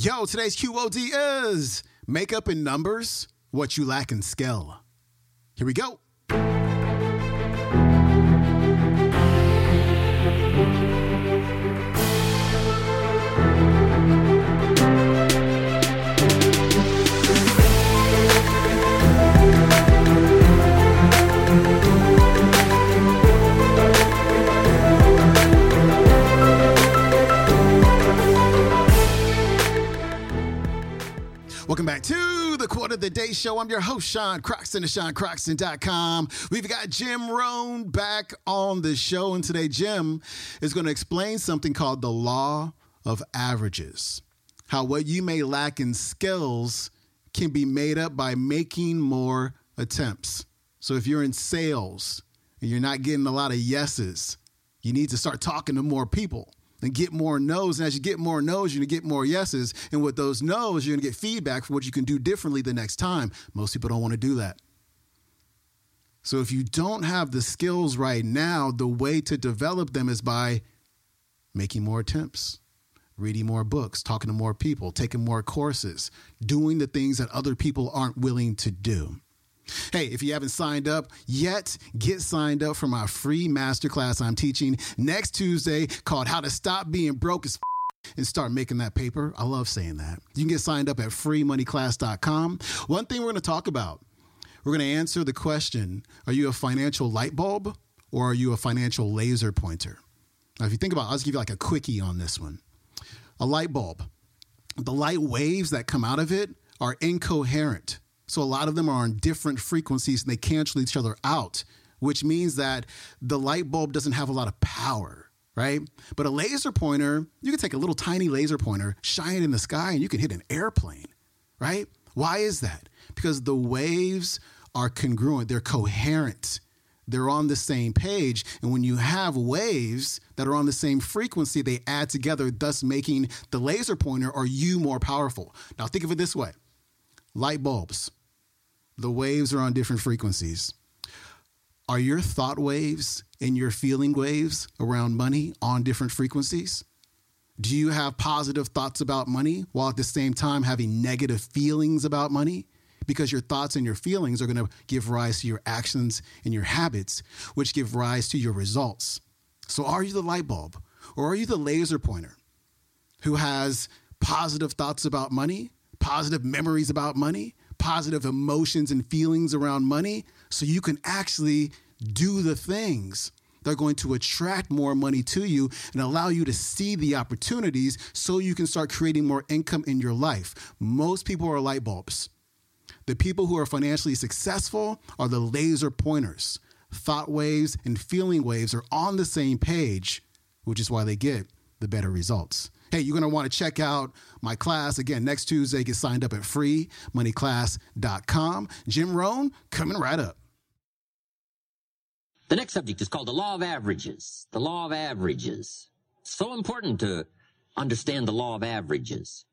Yo, today's QOD is makeup in numbers, what you lack in skill. Here we go. Day Show. I'm your host, Sean Croxton of SeanCroxton.com. We've got Jim Rohn back on the show, and today Jim is going to explain something called the law of averages. How what you may lack in skills can be made up by making more attempts. So if you're in sales and you're not getting a lot of yeses, you need to start talking to more people and get more no's. And as you get more no's, you're gonna get more yeses. And with those no's, you're gonna get feedback for what you can do differently the next time. Most people don't wanna do that. So if you don't have the skills right now, the way to develop them is by making more attempts, reading more books, talking to more people, taking more courses, doing the things that other people aren't willing to do. Hey, if you haven't signed up yet, get signed up for my free masterclass I'm teaching next Tuesday called How to Stop Being Broke as F- and start making that paper. I love saying that. You can get signed up at freemoneyclass.com. One thing we're going to talk about, we're going to answer the question Are you a financial light bulb or are you a financial laser pointer? Now, if you think about it, I'll just give you like a quickie on this one. A light bulb, the light waves that come out of it are incoherent. So a lot of them are on different frequencies and they cancel each other out, which means that the light bulb doesn't have a lot of power, right? But a laser pointer, you can take a little tiny laser pointer, shine it in the sky, and you can hit an airplane, right? Why is that? Because the waves are congruent, they're coherent. They're on the same page. And when you have waves that are on the same frequency, they add together, thus making the laser pointer or you more powerful. Now, think of it this way light bulbs the waves are on different frequencies. Are your thought waves and your feeling waves around money on different frequencies? Do you have positive thoughts about money while at the same time having negative feelings about money? Because your thoughts and your feelings are going to give rise to your actions and your habits, which give rise to your results. So, are you the light bulb or are you the laser pointer who has positive thoughts about money, positive memories about money, positive emotions and feelings around money so you can actually do the things that are going to attract more money to you and allow you to see the opportunities so you can start creating more income in your life. Most people are light bulbs. The people who are financially successful are the laser pointers. Thought waves and feeling waves are on the same page, which is why they get the better results. Hey, you're going to want to check out my class again next Tuesday. Get signed up at freemoneyclass.com. Jim Rohn coming right up. The next subject is called the law of averages. The law of averages. So important to understand the law of averages.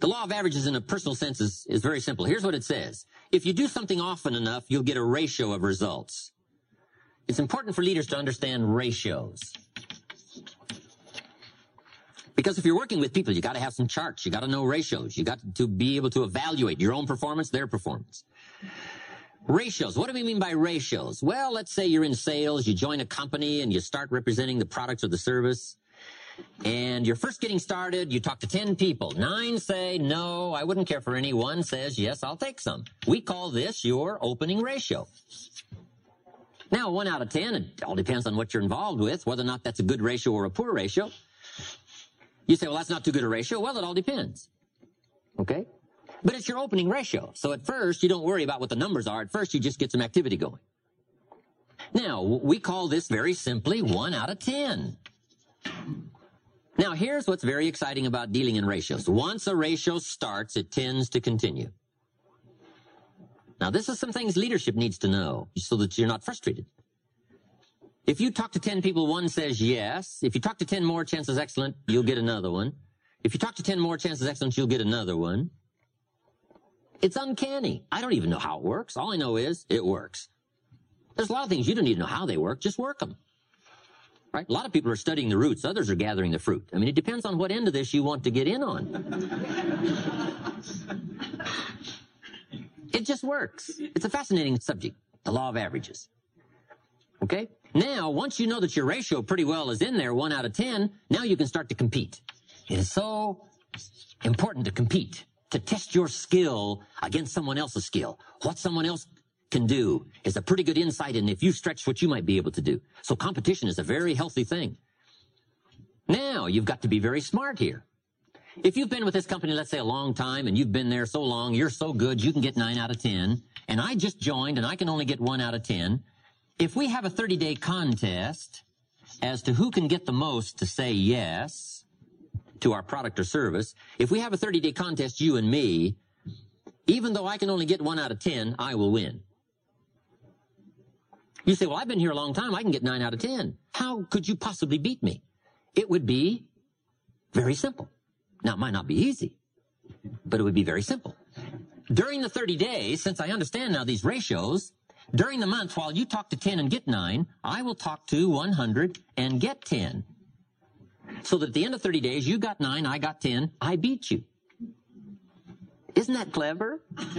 The law of averages in a personal sense is, is very simple. Here's what it says. If you do something often enough, you'll get a ratio of results. It's important for leaders to understand ratios. Because if you're working with people, you got to have some charts. You got to know ratios. You got to be able to evaluate your own performance, their performance. Ratios. What do we mean by ratios? Well, let's say you're in sales, you join a company and you start representing the product or the service. And you're first getting started, you talk to 10 people. Nine say, no, I wouldn't care for any. One says, yes, I'll take some. We call this your opening ratio. Now, one out of 10, it all depends on what you're involved with, whether or not that's a good ratio or a poor ratio. You say, well, that's not too good a ratio. Well, it all depends. Okay? But it's your opening ratio. So at first, you don't worry about what the numbers are. At first, you just get some activity going. Now, we call this very simply 1 out of 10. Now, here's what's very exciting about dealing in ratios. Once a ratio starts, it tends to continue. Now, this is some things leadership needs to know so that you're not frustrated. If you talk to 10 people, one says yes. If you talk to 10 more, chances excellent, you'll get another one. If you talk to 10 more, chances excellent, you'll get another one. It's uncanny. I don't even know how it works. All I know is it works. There's a lot of things you don't need to know how they work. Just work them. Right? A lot of people are studying the roots, others are gathering the fruit. I mean, it depends on what end of this you want to get in on. it just works. It's a fascinating subject, the law of averages. Okay? Now, once you know that your ratio pretty well is in there, 1 out of 10, now you can start to compete. It is so important to compete, to test your skill against someone else's skill. What someone else can do is a pretty good insight in if you stretch what you might be able to do. So competition is a very healthy thing. Now, you've got to be very smart here. If you've been with this company, let's say a long time, and you've been there so long, you're so good, you can get 9 out of 10, and I just joined and I can only get 1 out of 10, if we have a 30-day contest as to who can get the most to say yes to our product or service, if we have a 30-day contest, you and me, even though I can only get 1 out of 10, I will win. You say, well, I've been here a long time. I can get 9 out of 10. How could you possibly beat me? It would be very simple. Now, it might not be easy, but it would be very simple. During the 30 days, since I understand now these ratios, during the month, while you talk to 10 and get 9, I will talk to 100 and get 10. So that at the end of 30 days, you got 9, I got 10, I beat you. Isn't that clever?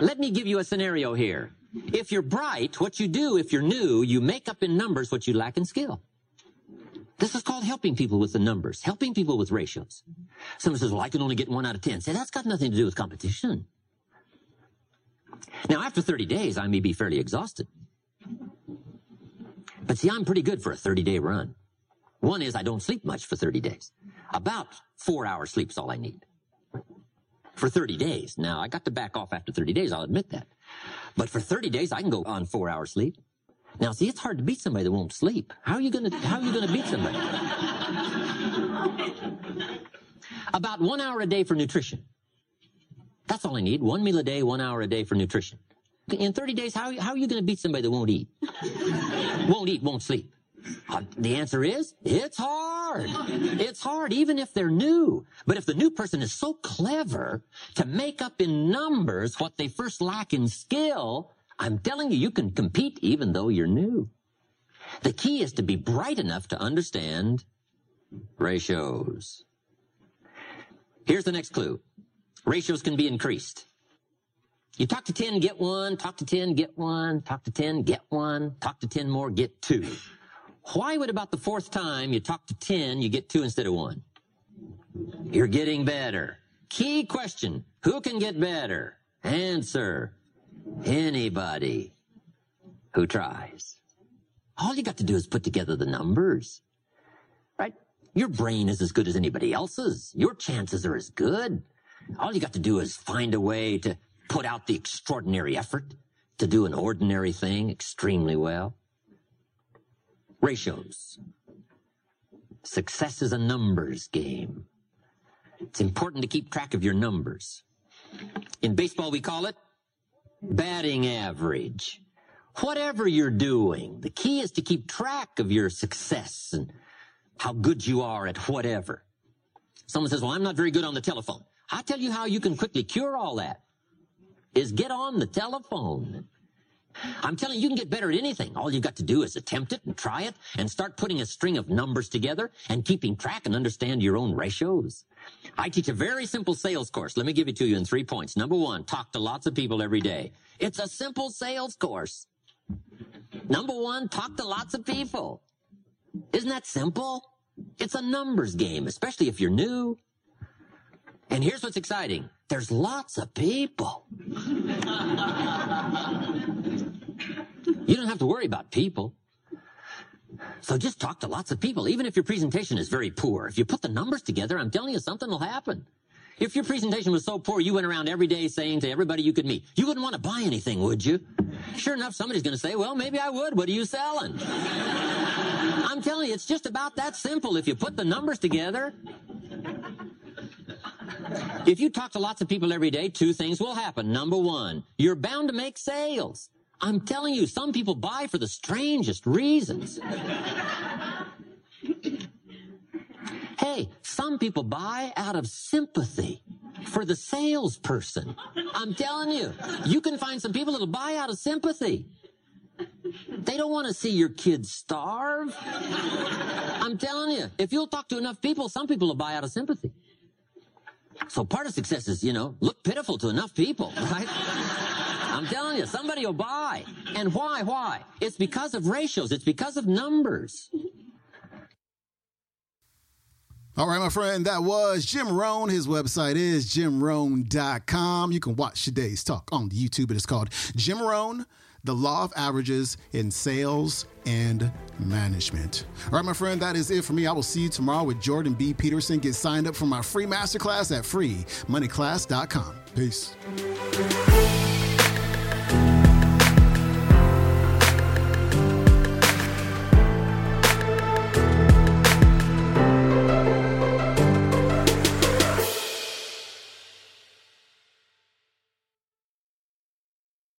Let me give you a scenario here. If you're bright, what you do if you're new, you make up in numbers what you lack in skill. This is called helping people with the numbers, helping people with ratios. Someone says, well, I can only get one out of 10. Say, that's got nothing to do with competition. Now, after 30 days, I may be fairly exhausted. But see, I'm pretty good for a 30 day run. One is I don't sleep much for 30 days. About four hours sleep is all I need. For 30 days. Now, I got to back off after 30 days, I'll admit that. But for 30 days, I can go on four hours sleep. Now, see, it's hard to beat somebody that won't sleep. How are you gonna, how are you gonna beat somebody? About one hour a day for nutrition. That's all I need. One meal a day, one hour a day for nutrition. In 30 days, how, how are you gonna beat somebody that won't eat? won't eat, won't sleep. Uh, the answer is, it's hard. It's hard, even if they're new. But if the new person is so clever to make up in numbers what they first lack in skill, I'm telling you, you can compete even though you're new. The key is to be bright enough to understand ratios. Here's the next clue. Ratios can be increased. You talk to 10, get one, talk to 10, get one, talk to 10, get one, talk to 10 more, get two. Why would about the fourth time you talk to 10, you get two instead of one? You're getting better. Key question. Who can get better? Answer. Anybody who tries. All you got to do is put together the numbers. Right? Your brain is as good as anybody else's. Your chances are as good. All you got to do is find a way to put out the extraordinary effort to do an ordinary thing extremely well. Ratios. Success is a numbers game. It's important to keep track of your numbers. In baseball, we call it batting average. Whatever you're doing, the key is to keep track of your success and how good you are at whatever. Someone says, well, I'm not very good on the telephone. I'll tell you how you can quickly cure all that is get on the telephone. I'm telling you, you can get better at anything. All you've got to do is attempt it and try it and start putting a string of numbers together and keeping track and understand your own ratios. I teach a very simple sales course. Let me give it to you in three points. Number one, talk to lots of people every day. It's a simple sales course. Number one, talk to lots of people. Isn't that simple? It's a numbers game, especially if you're new. And here's what's exciting. There's lots of people. you don't have to worry about people. So just talk to lots of people, even if your presentation is very poor. If you put the numbers together, I'm telling you something will happen. If your presentation was so poor, you went around every day saying to everybody you could meet, you wouldn't want to buy anything, would you? Sure enough, somebody's going to say, well, maybe I would. What are you selling? I'm telling you, it's just about that simple. If you put the numbers together, if you talk to lots of people every day, two things will happen. Number one, you're bound to make sales. I'm telling you, some people buy for the strangest reasons. hey, some people buy out of sympathy for the salesperson. I'm telling you, you can find some people that'll buy out of sympathy. They don't want to see your kids starve. I'm telling you, if you'll talk to enough people, some people will buy out of sympathy. So part of success is, you know, look pitiful to enough people, right? I'm telling you, somebody will buy. And why? Why? It's because of ratios. It's because of numbers. All right, my friend, that was Jim Rohn. His website is jimrohn.com. You can watch today's talk on YouTube. It is called Jim Rohn, The Law of Averages in Sales and Management. All right, my friend, that is it for me. I will see you tomorrow with Jordan B. Peterson. Get signed up for my free masterclass at freemoneyclass.com. Peace.